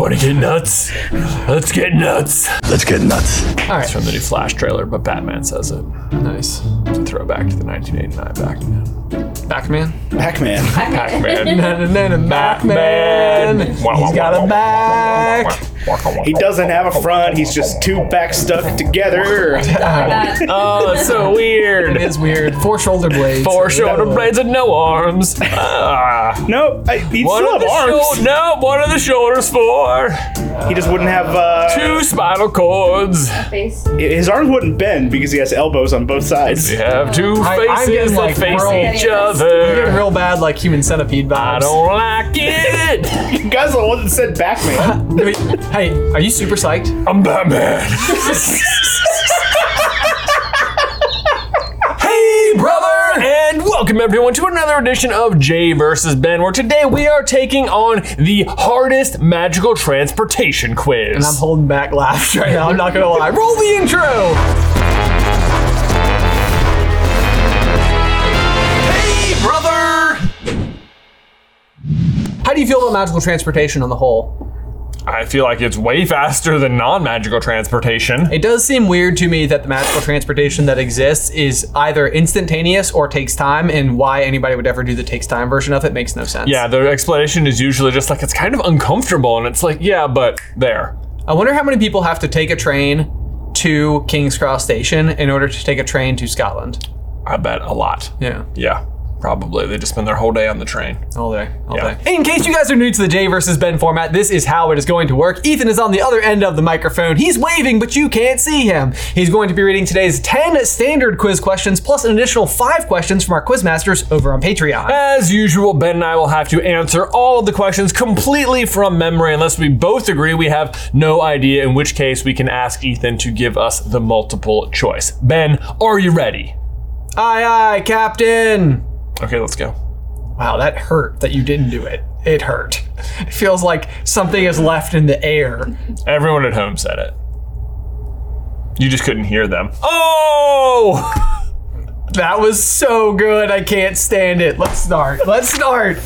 want to get nuts? Let's get nuts. Let's get nuts. All right. It's from the new Flash trailer, but Batman says it. Nice. It's a throwback to the 1989 Batman. Batman. Pac-Man. Batman. Batman. He's got a back. He doesn't have a front. He's just two backs stuck together. Oh, that's so weird. It is weird. Four shoulder blades. Four shoulder blades and no arms. Ah. Nope. I, he'd One still of have the arms. shou- no, one of the shoulders for He just wouldn't have. Uh, two spinal cords. Face. his arms wouldn't bend because he has elbows on both sides. We have two I- I'm faces getting, that like, face real- each Getting other. real bad, like human centipede vibes. I don't like it. You guys are the one that said Batman. Wait, hey, are you super psyched? I'm Batman. hey, brother, and welcome everyone to another edition of Jay versus Ben, where today we are taking on the hardest magical transportation quiz. And I'm holding back laughs right now. I'm not gonna lie. Roll the intro. Hey, brother. How do you feel about magical transportation on the whole? I feel like it's way faster than non-magical transportation. It does seem weird to me that the magical transportation that exists is either instantaneous or takes time, and why anybody would ever do the takes time version of it makes no sense. Yeah, the explanation is usually just like it's kind of uncomfortable, and it's like, yeah, but there. I wonder how many people have to take a train to King's Cross Station in order to take a train to Scotland. I bet a lot. Yeah. Yeah, probably. They just spend their whole day on the train. All day, all Yeah. day. In case you guys are new to the Jay versus Ben format, this is how it is going to work. Ethan is on the other end of the microphone. He's waving, but you can't see him. He's going to be reading today's 10 standard quiz questions plus an additional 5 questions from our quizmasters over on Patreon. As usual, Ben and I will have to answer all of the questions completely from memory unless we both agree we have no idea, in which case we can ask Ethan to give us the multiple choice. Ben, are you ready? Aye, aye, Captain. Okay, let's go. Wow, that hurt that you didn't do it. It hurt. It feels like something is left in the air. Everyone at home said it. You just couldn't hear them. Oh! That was so good. I can't stand it. Let's start. Let's start.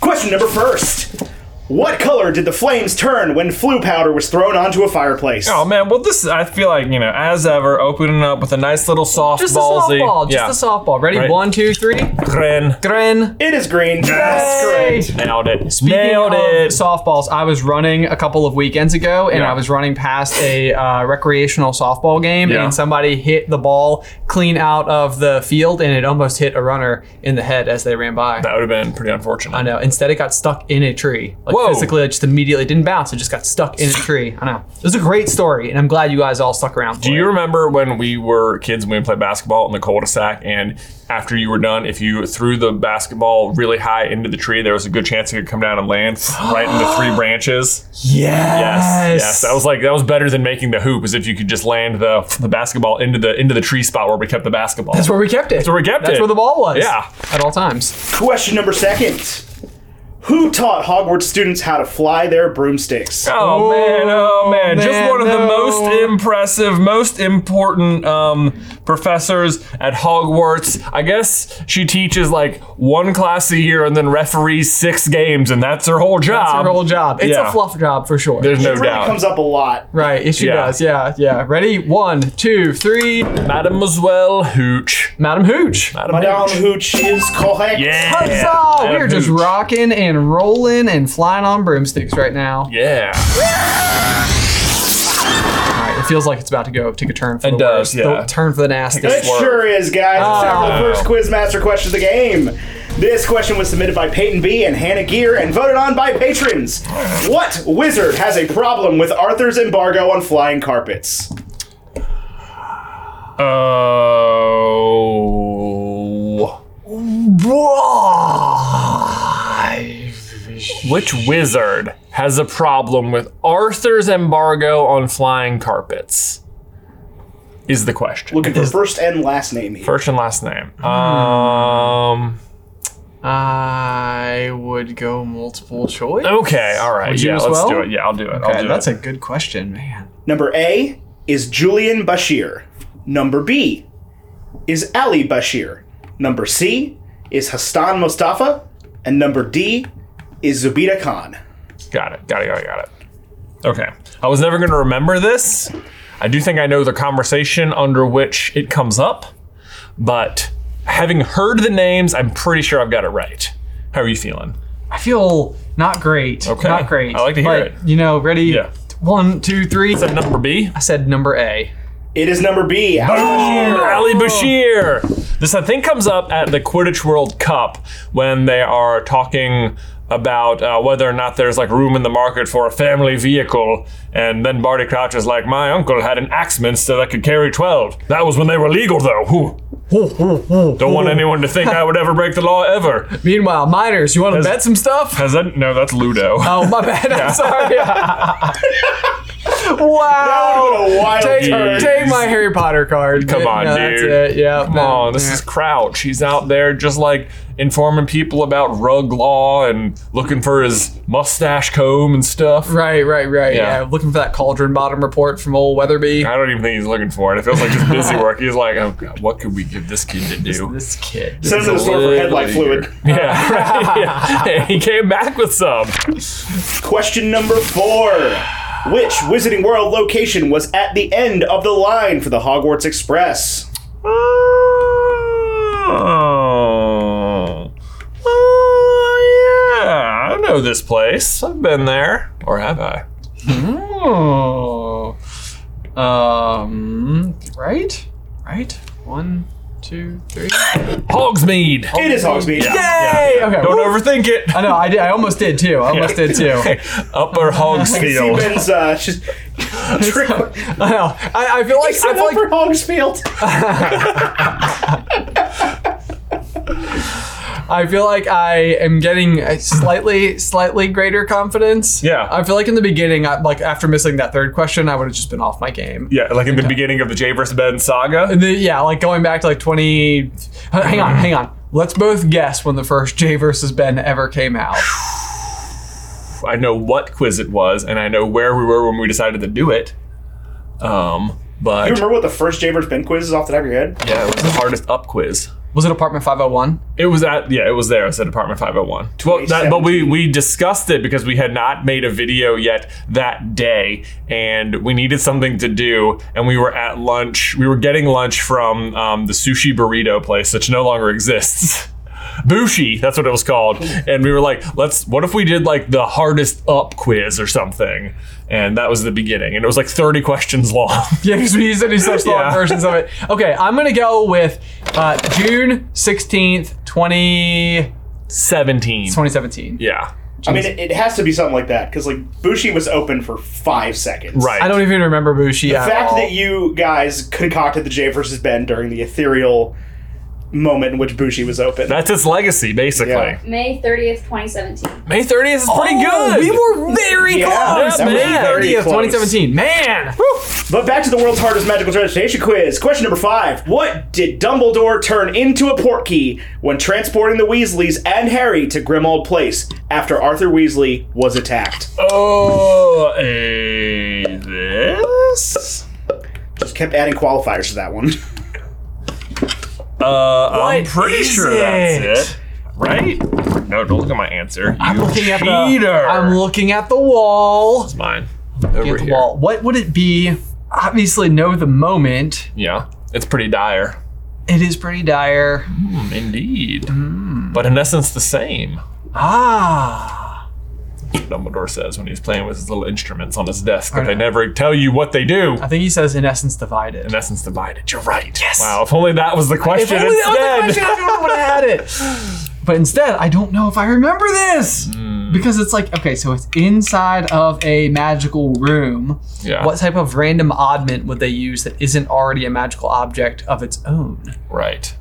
Question number first. What color did the flames turn when flue powder was thrown onto a fireplace? Oh man, well this is, I feel like, you know, as ever, opening up with a nice little softballsy. Just a softball. Just a softball. Ready? Right. One, two, three. Grin. Gren. It is green. That's correct. Nailed it. Speaking Nailed of it. softballs, I was running a couple of weekends ago, and Yeah. I was running past a uh, recreational softball game, Yeah. and somebody hit the ball clean out of the field, and it almost hit a runner in the head as they ran by. That would have been pretty unfortunate. I know. Instead, it got stuck in a tree. Like Whoa. physically, it just immediately didn't bounce. It just got stuck in a tree. I know. It was a great story, and I'm glad you guys all stuck around. For Do you it. remember when we were kids and we played basketball in the cul-de-sac and after you were done, if you threw the basketball really high into the tree, there was a good chance it could come down and land right into three branches? Yes. Yes, yes. That was like that was better than making the hoop, as if you could just land the the basketball into the into the tree spot where we kept the basketball. That's where we kept it. That's where we kept That's it. where the ball was. Yeah. At all times. Question number second. Who taught Hogwarts students how to fly their broomsticks? Oh, man, oh man. Just one of the most impressive, most important um, professors at Hogwarts. I guess she teaches like one class a year and then referees six games, and that's her whole job. That's her whole job. It's Yeah. a fluff job for sure. There's no It really doubt. comes up a lot. right. It she Yeah. does. Yeah. Yeah. Ready? One, two, three. Mademoiselle Hooch. Madam Hooch. Madame Madame Hooch. Hooch is correct. Yeah. Huzzah! Madame We're just rocking and rolling and flying on broomsticks right now. Yeah. All right. It feels like it's about to go take a turn for It the does, worst. yeah. The turn for the nasty. It Swerve. sure is, guys. It's time for the Oh. first Quizmaster question of the game. This question was submitted by Peyton B and Hannah Gear and voted on by patrons. What wizard has a problem with Arthur's embargo on flying carpets? Oh. Which wizard has a problem with Arthur's embargo on flying carpets? Is the question. Looking for first and last name here. First and last name. Um. I would go multiple choice. Okay. All right. Would you yeah. as Let's well? do it. Yeah, I'll do it. I'll Okay, do that's it. a good question, man. Number A is Julian Bashir. Number B is Ali Bashir. Number C is Hassan Mustafa. And number D is Zubida Khan. got it. Got it. Got it. Got it. Okay. I was never going to remember this. I do think I know the conversation under which it comes up, but having heard the names, I'm pretty sure I've got it right. How are you feeling? I feel not great. Okay. Not great. I like to hear but, it. You know, ready? Yeah. One, two, three. Is that number B? I said number A. It is number B. Ali Bashir. Ali Bashir. This I think comes up at the Quidditch World Cup when they are talking about uh, whether or not there's like room in the market for a family vehicle, and then Barty Crouch is like, "My uncle had an Axminster that could carry 12. That was when they were legal, though. Whew. Don't want anyone to think I would ever break the law ever." Meanwhile, miners, you want to Has- bet some stuff? Has that? No, that's Ludo. Oh, my bad. I'm sorry. That wow. would've been a wild Take, turn. take my Harry Potter card. Come on, No, That's dude. it. Yeah. Come on, this is Crouch. He's out there just like informing people about rug law and looking for his mustache comb and stuff. Right, right, right. Yeah. Yeah. Looking for that cauldron bottom report from old Weatherby. I don't even think he's looking for it. It feels like just busy work. He's like, oh God, what could we give this kid to do? This kid. Send him to the store for headlight fluid. Yeah, right. Yeah. And he came back with some. Question number four. Which Wizarding World location was at the end of the line for the Hogwarts Express? Oh. Oh, yeah. I know this place. I've been there. Or have I? Oh. Um. Right. Right. One, two, three. Hogsmeade. It is Hogsmeade. Yay! Okay. Don't woo. overthink it. I know. I did. I almost did too. I almost did too. Upper Hogsfield. Siemens uh, just trick I know. I, I feel like I set feel up like Hogsfield. I feel like I am getting a slightly slightly greater confidence. Yeah. I feel like in the beginning, I, like after missing that third question, I would have just been off my game. Yeah, like in the beginning of the Jay vs. Ben saga. And the, yeah, like going back to like 20. Hang on, hang on. Let's both guess when the first Jay versus Ben ever came out. I know what quiz it was, and I know where we were when we decided to do it. Um, but You remember what the first J vs. Ben quiz is off the top of your head? yeah, it was the hardest up quiz. Was it Apartment 501? It was at yeah, it was there. It was at Department 501. Well, that, but we we discussed it because we had not made a video yet that day, and we needed something to do, and we were at lunch. We were getting lunch from um, the sushi burrito place, which no longer exists. Bushi, that's what it was called. And we were like, let's, what if we did like the hardest up quiz or something? And that was the beginning. And it was like 30 questions long. Yeah, because we used to do such long Yeah. versions of it. Okay, I'm gonna go with uh, June 16th, 20, 17. 2017. Yeah. I mean, it, it has to be something like that because like Bushi was open for five seconds. Right. I don't even remember Bushi. The at fact all. that you guys concocted the J versus Ben during the ethereal moment in which Bushi was open. That's its legacy, basically. Yeah. May 30th, 2017. May 30th is oh, pretty Oh, good. We were very Yeah, close. that was May 30th, close. 2017. Man. But back to the world's hardest magical transportation quiz. Question number five. What did Dumbledore turn into a portkey when transporting the Weasleys and Harry to Grimmauld Place after Arthur Weasley was attacked? Oh, a this? Just kept adding qualifiers to that one. Uh, I'm pretty sure that's it. Right? No, don't look at my answer. I'm You looking at the. cheater. I'm looking at the wall. It's mine. Over at the here. wall. What would it be? Obviously, know the moment. Yeah, it's pretty dire. It is pretty dire. Hmm, indeed. Hmm. But in essence, the same. Ah. Dumbledore says when he's playing with his little instruments on his desk, but they never tell you what they do. I think he says, in essence, divided. In essence, divided. You're right. Yes. Wow. If only that was the question. If only that was the question, I would have had it. But instead, I don't know if I remember this. Hmm. Because it's like, okay, so it's inside of a magical room. Yeah. What type of random oddment would they use that isn't already a magical object of its own? Right.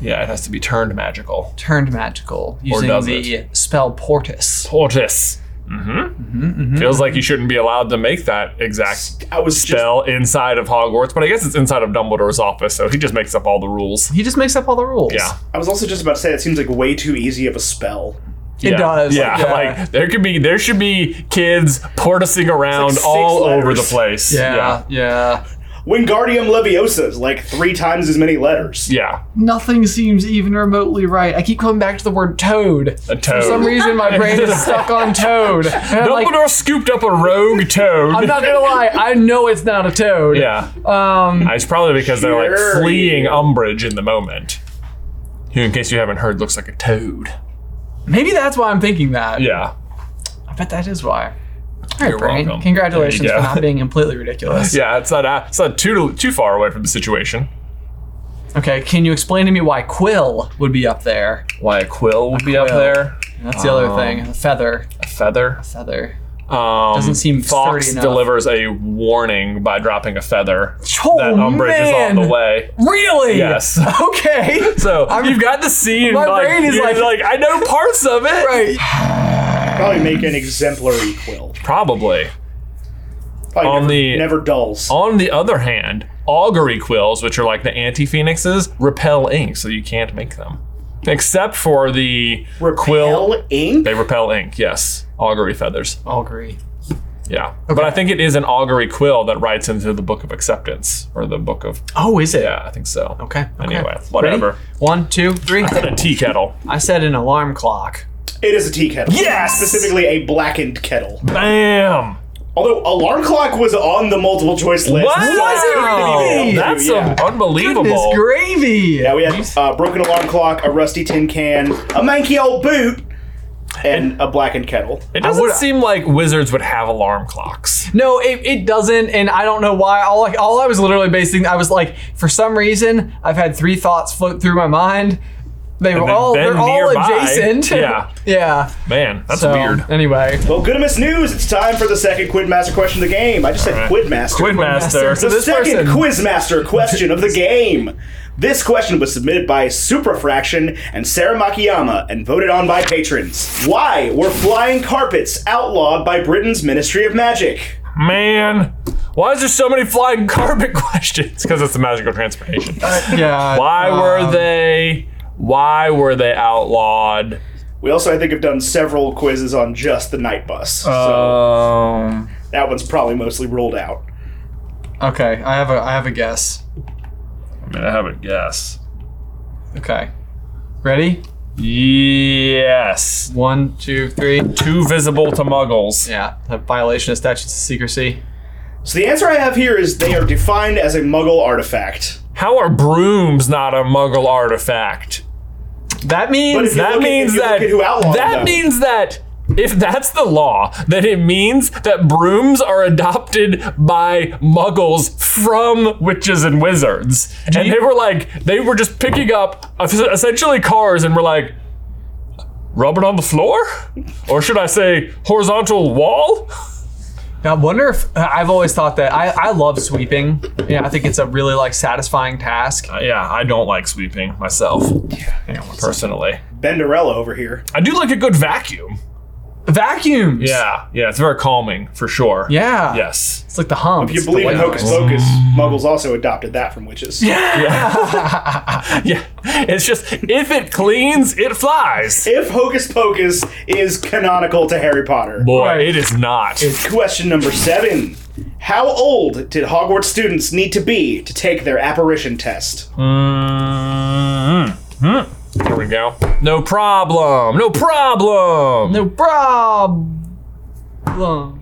Yeah, it has to be turned magical. Turned magical using does the spell Portus. Portis. Mm-hmm. Feels like you shouldn't be allowed to make that exact I was just spell inside of Hogwarts, but I guess it's inside of Dumbledore's office, so he just makes up all the rules. He just makes up all the rules. Yeah. I was also just about to say it seems like way too easy of a spell. It yeah. does. Yeah, Yeah. like there could be there should be kids portising around six all over the place. Yeah, yeah. Wingardium Leviosa is like three times as many letters. Yeah, Nothing seems even remotely right. I keep coming back to the word toad. a toad. For some reason, my brain is stuck on toad. And I'm like, Dumbledore scooped up a rogue toad. I'm not gonna lie, I know it's not a toad. yeah, Um, it's probably because they're like fleeing Umbridge in the moment. Who, in case you haven't heard, looks like a toad. maybe that's why I'm thinking that. Yeah. I bet that is why. All right, brain. welcome. Congratulations for not being completely ridiculous. Yeah, it's not it's not too too far away from the situation. Okay, can you explain to me why Quill would be up there? Why a quill would be up quill. there? That's the other Um, thing. A feather. A feather. A feather. Um, Doesn't seem Fawkes delivers a warning by dropping a feather Oh, that Umbridge is on the way. Really? Yes. Okay. So I'm- you've got the scene. My like, brain is you're like- I know parts of it. right. Probably make an exemplary quill. Probably. Probably On never, the- never dulls. On the other hand, augury quills, which are like the anti-phoenixes, repel ink, so you can't make them. Except for the quill. Repel ink? They repel ink, yes. Augury feathers. Augury. Yeah. But I think it is an augury quill that writes into the Book of Acceptance, or the Book of. Oh, is it? Yeah, I think so. Okay. okay. Anyway, whatever. Ready? One, two, three. A tea kettle. I said an alarm clock. It is a tea kettle. Yes! Specifically a blackened kettle. Bam! Although alarm clock was on the multiple choice list. What? so I couldn't That's yeah. unbelievable. Goodness gravy. Yeah, we had uh, broken alarm clock, a rusty tin can, a manky old boot, and a blackened kettle. It doesn't would- seem like wizards would have alarm clocks. No, it, it doesn't, and I don't know why. All like all I was literally basing, I was like, for some reason, I've had three thoughts float through my mind. They were all they're all nearby. adjacent. Yeah. yeah. Man, that's So weird. anyway, Well, Goodness News, it's time for the second Quidmaster question of the game. I just said Quidmaster. Quidmaster. So The this second person- Quizmaster question of the game. This question was submitted by Suprafraction and Sarah Makiyama and voted on by patrons. Why were flying carpets outlawed by Britain's Ministry of Magic? Man, why is there so many flying carpet questions? Because it's the magical transportation. yeah. Why were um, they? Why were they outlawed? We also, I think, have done several quizzes on just the night bus. So Um, that one's probably mostly ruled out. Okay, I have a I have a guess. I mean, I have a guess. Okay, ready? Yes, One, two, three. too visible to Muggles. Yeah, a violation of statutes of secrecy. So the answer I have here is they are defined as a Muggle artifact. How are brooms not a Muggle artifact? That means That at- means if that that them- means that if that's the law, then it means that brooms are adopted by muggles from witches and wizards. and you- they were like, they were just picking up essentially cars and were like, rub it on the floor? Or should I say horizontal wall? I wonder if I've always thought that I, I love sweeping. Yeah, I think it's a really like satisfying task. Uh, yeah, I don't like sweeping myself. Yeah, personally. Benderella over here. I do like a good vacuum. Vacuums. Yeah, yeah, it's very calming for sure. Yeah. Yes. It's like the hum. If you believe in Hocus Pocus, Muggles also adopted that from witches. Yeah, yeah. it's just if it cleans, it flies. If Hocus Pocus is canonical to Harry Potter. Boy, Right. it is not. Question number seven. How old did Hogwarts students need to be to take their apparition test? Mm, mm. Here we go. No problem. No problem. no problem.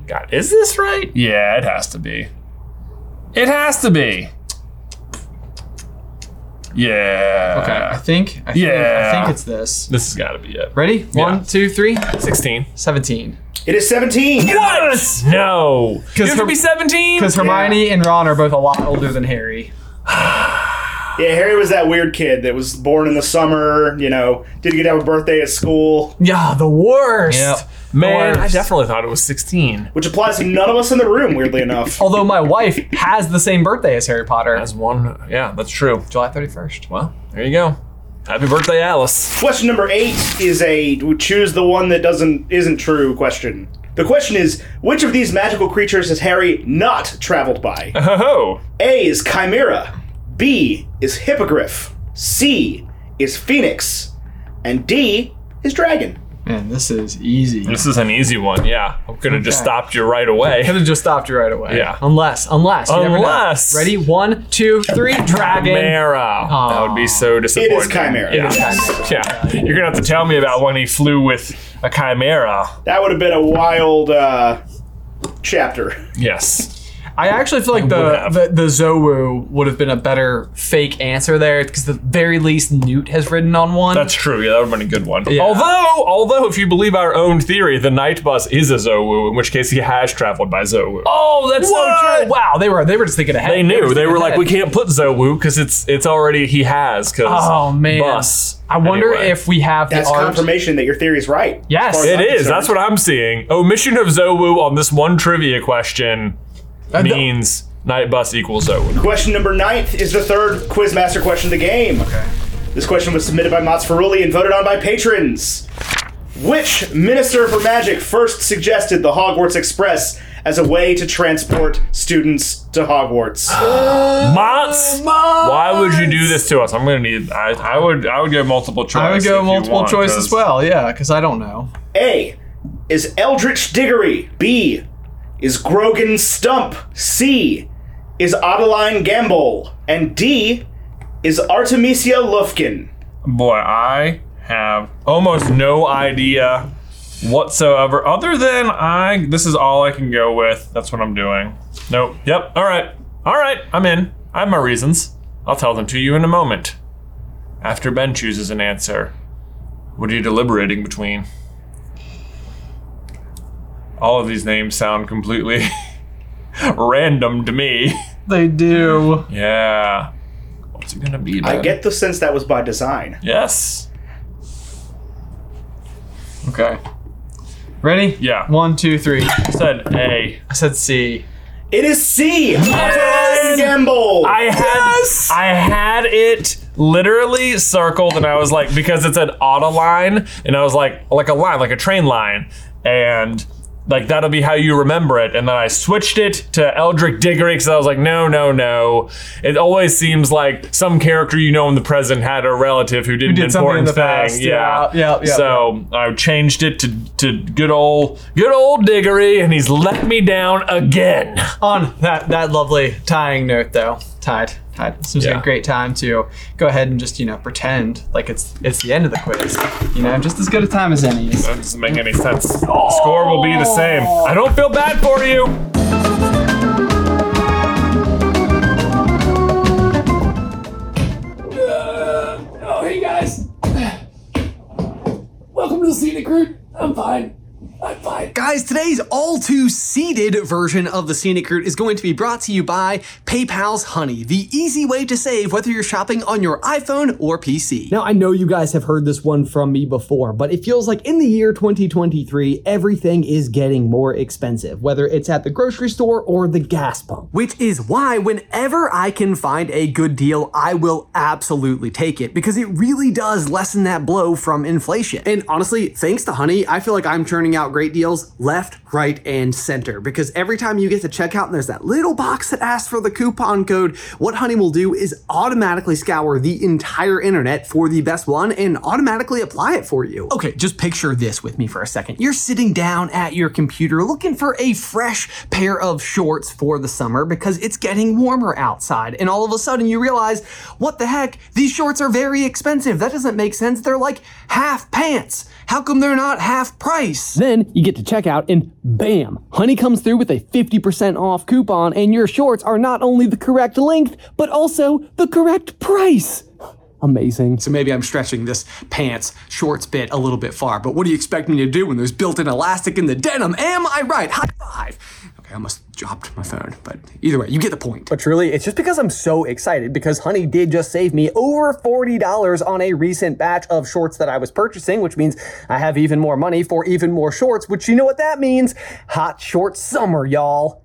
God, is this right? Yeah, it has to be. It has to be. Yeah. Okay, I think. I think, I think it's this. This has got to be it. Ready? One, two, three. 16. 17. It is 17. What? No. You have to be 17? Because Hermione and Ron are both a lot older than Harry. Yeah, Harry was that weird kid that was born in the summer, you know, didn't get to have a birthday at school, Yeah, the worst. Yep. Man, I definitely thought it was 16. which applies to none of us in the room, weirdly enough. Although my wife has the same birthday as Harry Potter. As one, yeah, that's true. July 31st. Well, there you go. Happy birthday, Alice. Question number eight is a choose the one that doesn't isn't true question. The question is, which of these magical creatures has Harry not traveled by? Oh, A is Chimera, B is Hippogriff, C is Phoenix, and D is Dragon. Man, this is easy. This is an easy one. Yeah, I could have just Okay. stopped you right away. i Could have just stopped you right away. Yeah. Unless, unless. you never know. Unless. Ready? One, two, three. Dragon. Chimera. That would be so disappointing. It is Chimera. Yeah. It yeah. You're gonna have to tell me about when he flew with a chimera. That would have been a wild uh, chapter. Yes. I actually feel like the, the the Zouwu would have been a better fake answer there because the very least Newt has ridden on one. That's true. Yeah, that would have been a good one. Yeah. Although, although, if you believe our own theory, the night bus is a Zouwu, in which case he has traveled by Zouwu. oh, that's What? so true. Wow, they were they were just thinking ahead. They knew. just They were thinking like, we can't put Zouwu because it's it's already he has. Cause Oh man, bus. I wonder Anyway. if we have That's the art. confirmation that your theory is right. Yes. far as It I'm is. concerned. That's what I'm seeing. Omission of Zouwu on this one trivia question the- means night bus equals Zouwu. Question number ninth is the third Quizmaster question of the game. Okay. This question was submitted by Mats Ferrulli and voted on by patrons. Which Minister for Magic first suggested the Hogwarts Express as a way to transport students to Hogwarts? Mots, why would you do this to us? I'm gonna need. I, I would. I would go multiple choice. I would if go you multiple want, choice 'cause- as well. Yeah, because I don't know. A. Is Eldritch Diggory. B. Is Grogan Stump. C. Is Ottaline Gambol. And D. Is Artemisia Lufkin. Boy, I have almost no idea whatsoever. Other than I, this is all I can go with. That's what I'm doing. Nope. Yep. All right. All right. I'm in. I have my reasons. I'll tell them to you in a moment. After Ben chooses an answer, what are you deliberating between? All of these names sound completely random to me. They do. Yeah. What's it gonna be? I get the sense that was by design. Yes. Okay. Ready? Yeah. One, two, three. I Said A. I said C. It is C. Ottaline Gambol. I had I had it literally circled, and I was like, because it's an auto line, and I was like, like a line, like a train line, and like that'll be how you remember it. And then I switched it to Eldrick Diggory because I was like, no, no, no. It always seems like some character you know in the present had a relative who did, an did something in the thing. past. Yeah, yeah, yeah, So I changed it to to good old good old Diggory, and he's let me down again. On that that lovely tying note, though, tied, tied. This was Yeah. a great time to go ahead and just you know pretend like it's it's the end of the quiz. You know, just as good a time as any. That doesn't make any sense. The score will be the same. I don't feel bad for you. Oh, hey guys. Welcome to the scenic route. I'm fine. Guys, today's all too seated version of the Scenic Route is going to be brought to you by PayPal's Honey, the easy way to save whether you're shopping on your iPhone or PC. Now, I know you guys have heard this one from me before, but it feels like in the year 2023, everything is getting more expensive, whether it's at the grocery store or the gas pump. Which is why, whenever I can find a good deal, I will absolutely take it because it really does lessen that blow from inflation. And honestly, thanks to Honey, I feel like I'm churning out great deals left, right, and center because every time you get to checkout and there's that little box that asks for the coupon code, what Honey will do is automatically scour the entire internet for the best one and automatically apply it for you. Okay, just picture this with me for a second. You're sitting down at your computer looking for a fresh pair of shorts for the summer because it's getting warmer outside, and all of a sudden you realize, what the heck? These shorts are very expensive. That doesn't make sense. They're like half pants. How come they're not half price? Then you get to checkout and bam, Honey comes through with a 50% off coupon and your shorts are not only the correct length, but also the correct price. Amazing. So maybe I'm stretching this pants shorts bit a little bit far, but what do you expect me to do when there's built-in elastic in the denim? Am I right? High five. I almost dropped my phone, but either way, you get the point. But truly, it's just because I'm so excited because Honey did just save me over $40 on a recent batch of shorts that I was purchasing, which means I have even more money for even more shorts, which you know what that means? Hot short summer, y'all.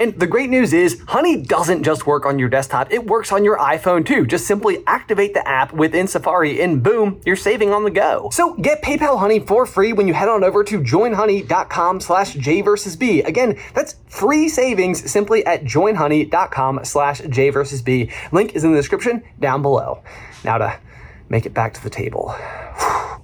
And the great news is, Honey doesn't just work on your desktop, it works on your iPhone too. Just simply activate the app within Safari and boom, you're saving on the go. So get PayPal Honey for free when you head on over to joinhoney.com slash J versus B. Again, that's free savings simply at joinhoney.com slash J versus B. Link is in the description down below. Now to make it back to the table.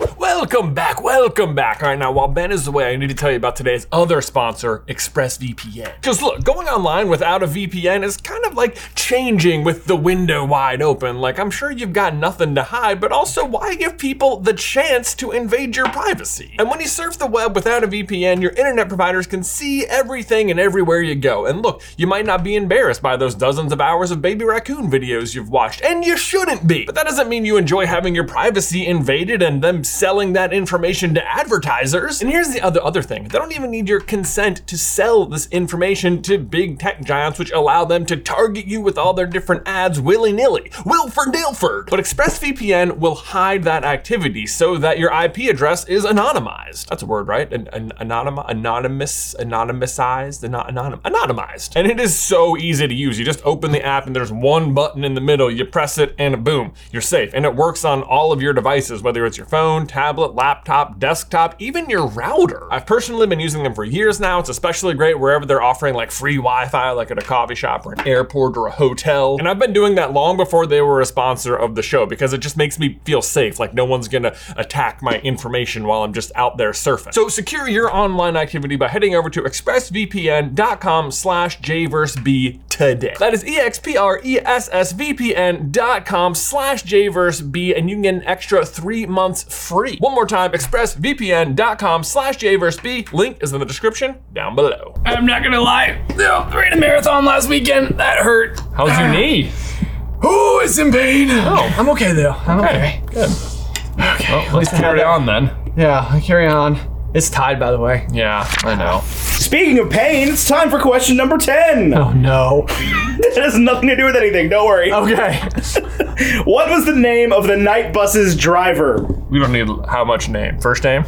Welcome back, welcome back. All right, now while Ben is away, I need to tell you about today's other sponsor, ExpressVPN. Because look, going online without a VPN is kind of like changing with the window wide open. Like, I'm sure you've got nothing to hide, but also why give people the chance to invade your privacy? And when you surf the web without a VPN, your internet providers can see everything and everywhere you go. And look, you might not be embarrassed by those dozens of hours of baby raccoon videos you've watched, and you shouldn't be. But that doesn't mean you enjoy having your privacy invaded and them selling that information to advertisers. And here's the other other thing. They don't even need your consent to sell this information to big tech giants which allow them to target you with all their different ads willy-nilly. Wilford Dilford. But ExpressVPN will hide that activity so that your IP address is anonymized. That's a word, right? An, an, anonym, anonymous, anonymized, ano- anonym, anonymized. And it is so easy to use. You just open the app and there's one button in the middle. You press it and boom, you're safe. And it works on all of your devices, whether it's your phone, tablet, laptop, desktop, even your router. I've personally been using them for years now. It's especially great wherever they're offering like free Wi-Fi, like at a coffee shop or an airport or a hotel. And I've been doing that long before they were a sponsor of the show because it just makes me feel safe. Like no one's gonna attack my information while I'm just out there surfing. So secure your online activity by heading over to expressvpn.com slash jverseb today. That is E E-X-P-R-E-S-S-V-P-N dot com slash jverseb and you can get an extra three months free. One more time, expressvpn.com slash jverseb. Link is in the description down below. I'm not gonna lie. No, I ran a marathon last weekend. That hurt. How's your knee? Oh, it's in pain. Oh, I'm okay though. I'm okay. Good. Well, let's carry on then. Yeah, I carry on. It's tied, by the way. Yeah, I know. Speaking of pain, it's time for question number 10. Oh no. It has nothing to do with anything, don't worry. Okay. What was the name of the night bus's driver? We don't need how much name. First name?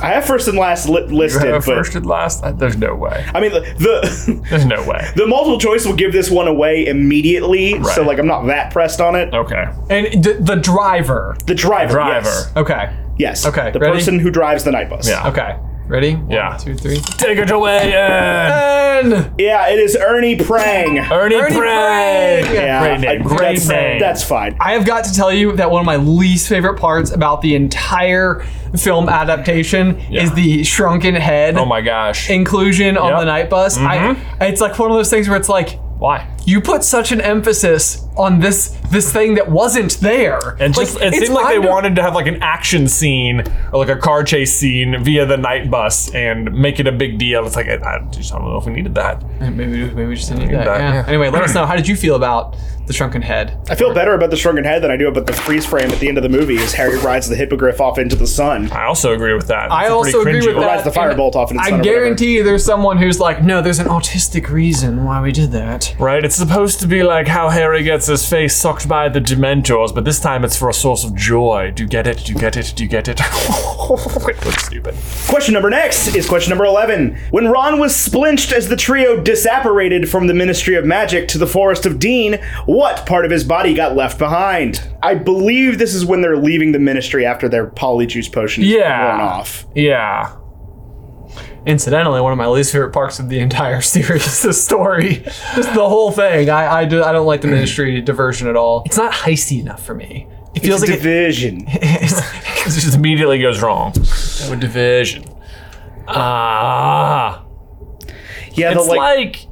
I have first and last li- listed, Uh, but first and last? Uh, There's no way. I mean the the, There's no way. the multiple choice will give this one away immediately, so Right. like I'm not that pressed on it. Okay. And d- the driver. The driver, Driver. yes, Okay. Yes, Okay, the ready? person who drives the night bus. Yeah. Okay. Ready? One, Yeah. two, three. Take it away, Ed. And yeah, it is Ernie Prang. Ernie, Ernie Prang. Prang. Yeah, Great name. I- Great that's, name. That's fine. I have got to tell you that one of my least favorite parts about the entire film adaptation Yeah. is the shrunken head oh my gosh. inclusion on Yep. the night bus. I, mm-hmm. it's like one of those things where it's like Why? You put such an emphasis on this this thing that wasn't there. And just it seemed like they wanted to have like an action scene or like a car chase scene via the night bus and make it a big deal. It's like I, I just don't know if we needed that. Maybe, maybe we just didn't need that. that, yeah. yeah. Anyway, let us know. How did you feel about the shrunken head? I feel better about the shrunken head than I do about the freeze frame at the end of the movie as Harry rides the hippogriff off into the sun. I also agree with that. I It's a also agree with that. rides the firebolt off in its I sun or guarantee you there's someone who's like, no, there's an autistic reason why we did that. Right? It's supposed to be like how Harry gets his face sucked by the Dementors, but this time it's for a source of joy. Do you get it? Do you get it? Do you get it? it looks stupid. Question number next is question number 11. When Ron was splinched as the trio disapparated from the Ministry of Magic to the Forest of Dean, what part of his body got left behind? I believe this is when they're leaving the Ministry after their polyjuice potion is Yeah. worn off. Yeah. Incidentally, one of my least favorite parts of the entire series, the story, just the whole thing. I I, do, I don't like the Ministry diversion at all. It's not heisty enough for me. It feels It's like it, division. It just immediately goes wrong. No division. Ah. Yeah, the, it's like, like,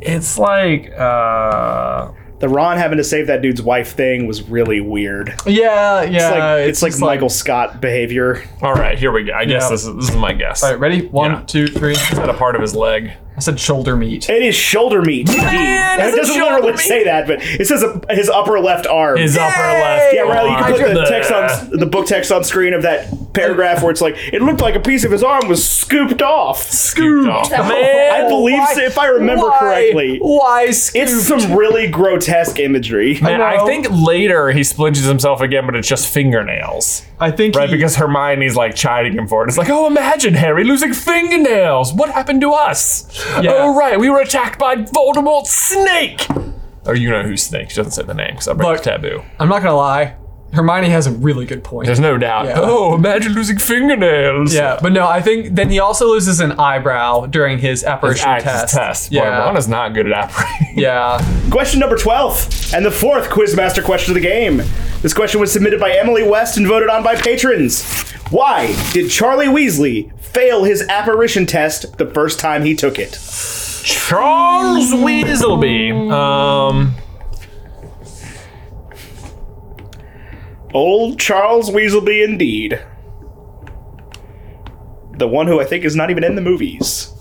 it's like uh the Ron having to save that dude's wife thing was really weird. It's yeah, yeah. like it's, like just Michael Scott behavior. all right, here we go. I guess Yeah. this is this is my guess. All right, ready? One, Yeah. two, three. Is that a part of his leg? I said shoulder meat. It is shoulder meat. indeed. Man, And it it doesn't shoulder literally meat? say that, but it says uh, his upper left arm. His upper left. Yeah, Riley, you can put the text on the book text on screen of that paragraph where it's like it looked like a piece of his arm was scooped off. Scooped off. Man, I believe so, if I remember Why? correctly. Why scoop? It's some really grotesque imagery. Man, I know. think later he splinches himself again, but it's just fingernails. I think Right, he- because Hermione's like chiding him for it. It's like, oh, imagine Harry losing fingernails. What happened to us? Yeah. Oh, right, we were attacked by Voldemort's snake. Or you know who's snake? She doesn't say the name because I break Look. the taboo. I'm not gonna lie. Hermione has a really good point. There's no doubt. Yeah. Oh, imagine losing fingernails. yeah, but no, I think then he also loses an eyebrow during his apparition Acts test. test. Boy, Yeah. Ron is not good at apparition. Yeah. Question number 12, and the fourth Quizmaster question of the game. This question was submitted by Emily West and voted on by patrons. Why did Charlie Weasley fail his apparition test the first time he took it? Charles Weaselby. Um, Old Charles Weaselby, indeed. The one who I think is not even in the movies.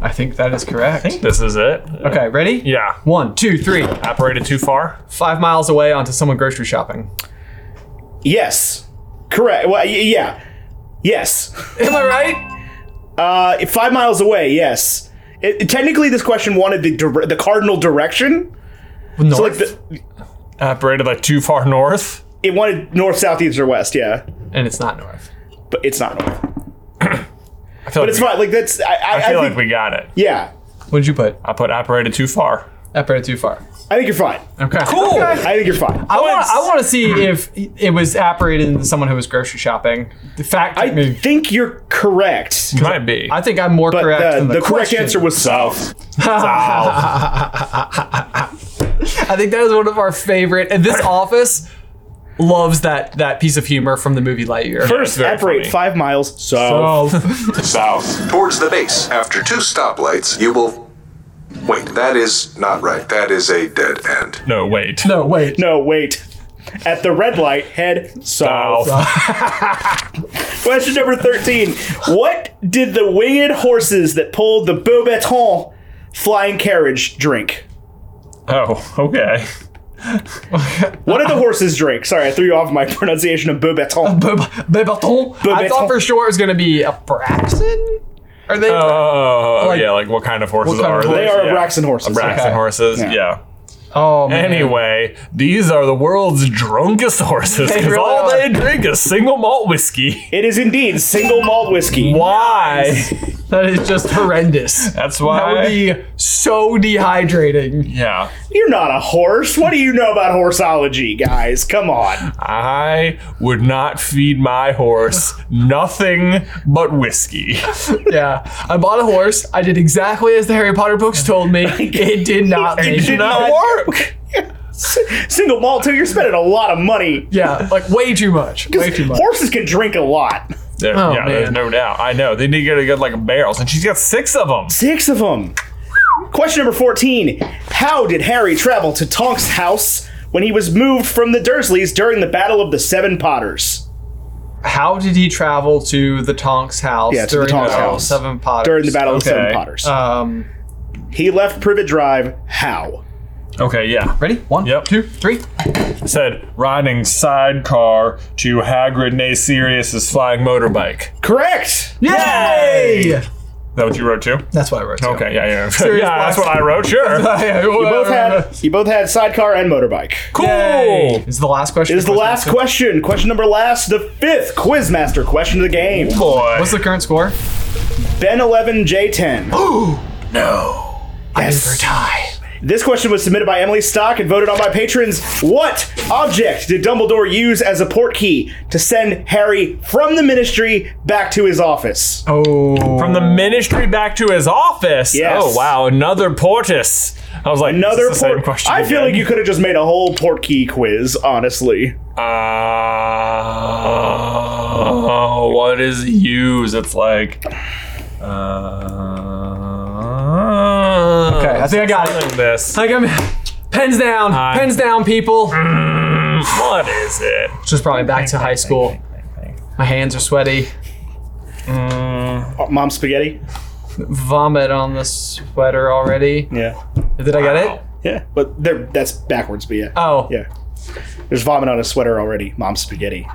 I think that is correct. this is it. Okay, ready? Yeah. One, two, three. Operated too far? Five miles away onto someone grocery shopping. Yes. Correct. Well, y- yeah. Yes. Am I right? Uh, five miles away, yes. It, it- technically, this question wanted the dire- the cardinal direction. North. So, like, the, Apparated like too far north? it wanted north, south, east, or west, yeah. and it's not north. But it's not north. I feel But it's fine. Like, that's. I, I, I I feel think, like we got it. Yeah. What did you put? I put apparated too far. Apparated too far. I think you're fine. Okay. Cool. I think you're fine. I want. I want to see if it was apparated into someone who was grocery shopping. The fact. I me. think you're correct. Might be. I think I'm more But correct the, than the, the, correct question. answer was south. South. I think that is one of our favorite. And this office loves that that piece of humor from the movie Lightyear. First, very apparate funny. five miles south. Oh, South. Towards the base. After two stoplights, you will. Wait, that is not right. That is a dead end. no, wait. no, wait. No, wait. At the red light, head south. Question number 13. What did the winged horses that pulled the Beauxbaton flying carriage drink? Oh, okay. What did the horses drink? Sorry, I threw you off my pronunciation of Beauxbaton. Bebaton. I thought for sure it was going to be a Braxton. Are they? Oh, Like- yeah, like what kind of horses kind are of they? They are yeah. Braxton horses. Braxton Okay. horses, Yeah. yeah. oh man. Anyway, these are the world's drunkest horses They because really all are. they drink is single malt whiskey. It is indeed single malt whiskey. Why? That is just horrendous. That's That why. would be so dehydrating. yeah. You're not a horse. What do you know about horseology, guys? Come on. I would not feed my horse nothing but whiskey. Yeah. I bought a horse. I did exactly as the Harry Potter books told me. It did not It did not work. Single malt too. You're spending a lot of money. Yeah, like way too much. Way too much. Horses can drink a lot. There- Oh, yeah, there's no doubt. I know. They need to get a good like barrels, and she's got six of them. Six of them. Question number 14. How did Harry travel to Tonk's house when he was moved from the Dursleys during the Battle of the Seven Potters? How did he travel to the Tonks house Yeah, to the during Tonks the house. Seven Potters? During the Battle of the Seven Potters. Um, he left Privet Drive. How? Okay, yeah. ready? One, Yep. two, three. Said riding sidecar to Hagrid and Sirius's flying motorbike. Correct. Yay! Is that what you wrote too? That's what I wrote. too. Okay, yeah, yeah. Yeah, that's what I wrote. Sure. You both had you both had sidecar and motorbike. cool. Yay. Is the last question. It is the last question. Question number last, the fifth Quizmaster question of the game. Boy. What's the current score? Ben 11, J 10. no. Yes. tie. This question was submitted by Emily Stock and voted on by patrons. What object did Dumbledore use as a portkey to send Harry from the ministry back to his office? Oh. From the ministry back to his office. Yes. Oh wow, another portus. I was like, Another this is the same port. question. I feel like you could have just made a whole portkey quiz, honestly. Uh, what is use? It's like. Uh, Okay, I think I got it. This. Like I'm pens down, Hi. pens down, people. Mm, what is it? Just probably back to high school. My hands are sweaty. Oh, Mom spaghetti? Vomit on the sweater already. Yeah. Did I get it? Yeah. But they're, that's backwards, but yeah. Oh. Yeah. There's vomit on his sweater already. Mom spaghetti.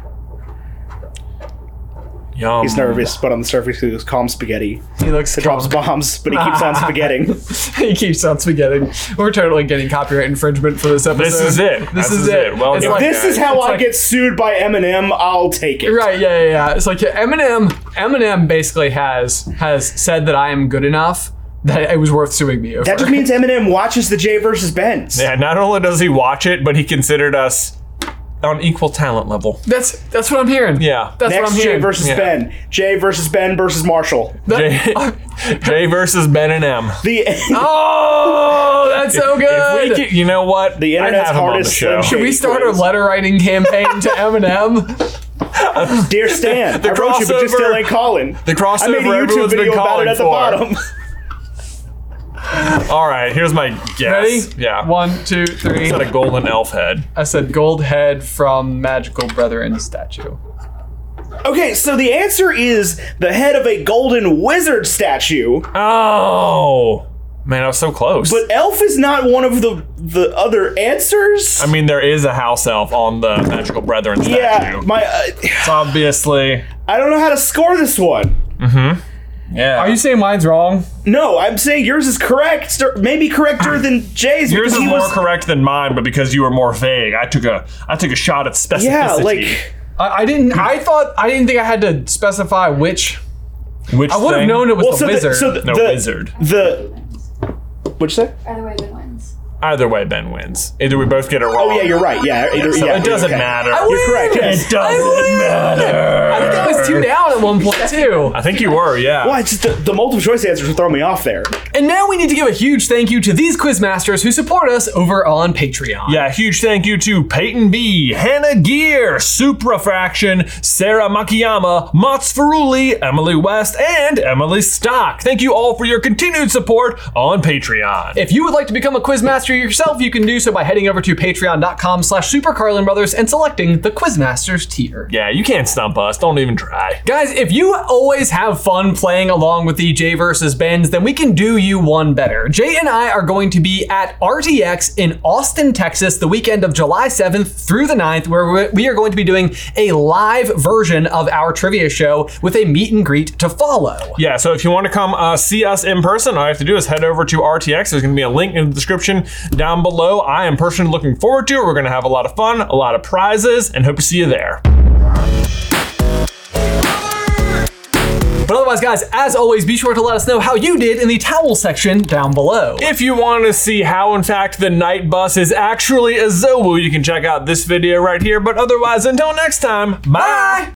Yum. He's nervous, but on the surface he goes calm spaghetti. He looks It drops bombs, but he keeps on spaghetting. he keeps on spaghetti. We're totally getting copyright infringement for this episode. This is it. This, This is, is it. it. Well It's like- This is how it's I like- get sued by Eminem. I'll take it. Right, yeah, yeah, yeah. It's like yeah, Eminem. Eminem basically has has said that I am good enough that it was worth suing me over. That just means Eminem watches the Jay versus Benz. Yeah, not only does he watch it, but he considered us on equal talent level. That's that's what I'm hearing. Yeah. That's what I'm hearing. Jay hearing. versus Yeah. Ben. Jay versus Ben versus Marshall. Jay, Jay versus Ben and M. The Oh, that's so good. If we could, you know what? The I'd internet's have him on the hardest show. Should we start a letter writing campaign to Eminem? Dear Stan, The I wrote you, but you crossover- still ain't calling. the crossover I made a YouTube everyone's been video about calling it at the for. bottom. All right, here's my guess. Ready? Yeah. One, two, three. Is that a golden elf head? I said gold head from Magical Brethren statue. Okay, so the answer is the head of a golden wizard statue, Oh, man, I was so close. but elf is not one of the the other answers. I mean, there is a house elf on the Magical Brethren statue. yeah, my uh, It's obviously. I don't know how to score this one. Yeah. Are you saying mine's wrong? No, I'm saying yours is correct, or maybe correcter than Jay's. Yours is he more was, correct than mine, but because you were more vague, I took a I took a shot at specificity. Yeah, like I, I didn't. I thought I didn't think I had to specify which. which I would have known it was well, the so wizard. the, so the, No the, wizard. The what'd you say? Either way, Ben wins. Either way, Ben wins. Either we both get it wrong. Oh yeah, you're right. Yeah, either, So yeah it doesn't okay. matter. You're correct. Yes. It doesn't matter. I think I was two down at one point too. I think you were, yeah. Well, it's just the, the multiple choice answers are throwing me off there. And now we need to give a huge thank you to these quizmasters who support us over on Patreon. Yeah, huge thank you to Peyton B, Hannah Gear, Suprafraction, Sarah Makiyama, Mats Feruli, Emily West, and Emily Stock. Thank you all for your continued support on Patreon. If you would like to become a quizmaster yourself, you can do so by heading over to patreon.com slash supercarlinbrothers and selecting the quizmasters tier. yeah, you can't stump us. Don't even try. Guys, if you always have fun playing along with the Jay versus Benz, then we can do you one better. Jay and I are going to be at RTX in Austin, Texas, the weekend of July 7th through the 9th, where we- we are going to be doing a live version of our trivia show with a meet and greet to follow. Yeah, so if you want to come uh, see us in person, all you have to do is head over to RTX. There's going to be a link in the description down below. I am personally looking forward to it. We're going to have a lot of fun, a lot of prizes, and hope to see you there. But otherwise, guys, as always, be sure to let us know how you did in the towel section down below. If you want to see how, in fact, the Knight Bus is actually a Zouwu, you can check out this video right here. But otherwise, until next time, bye.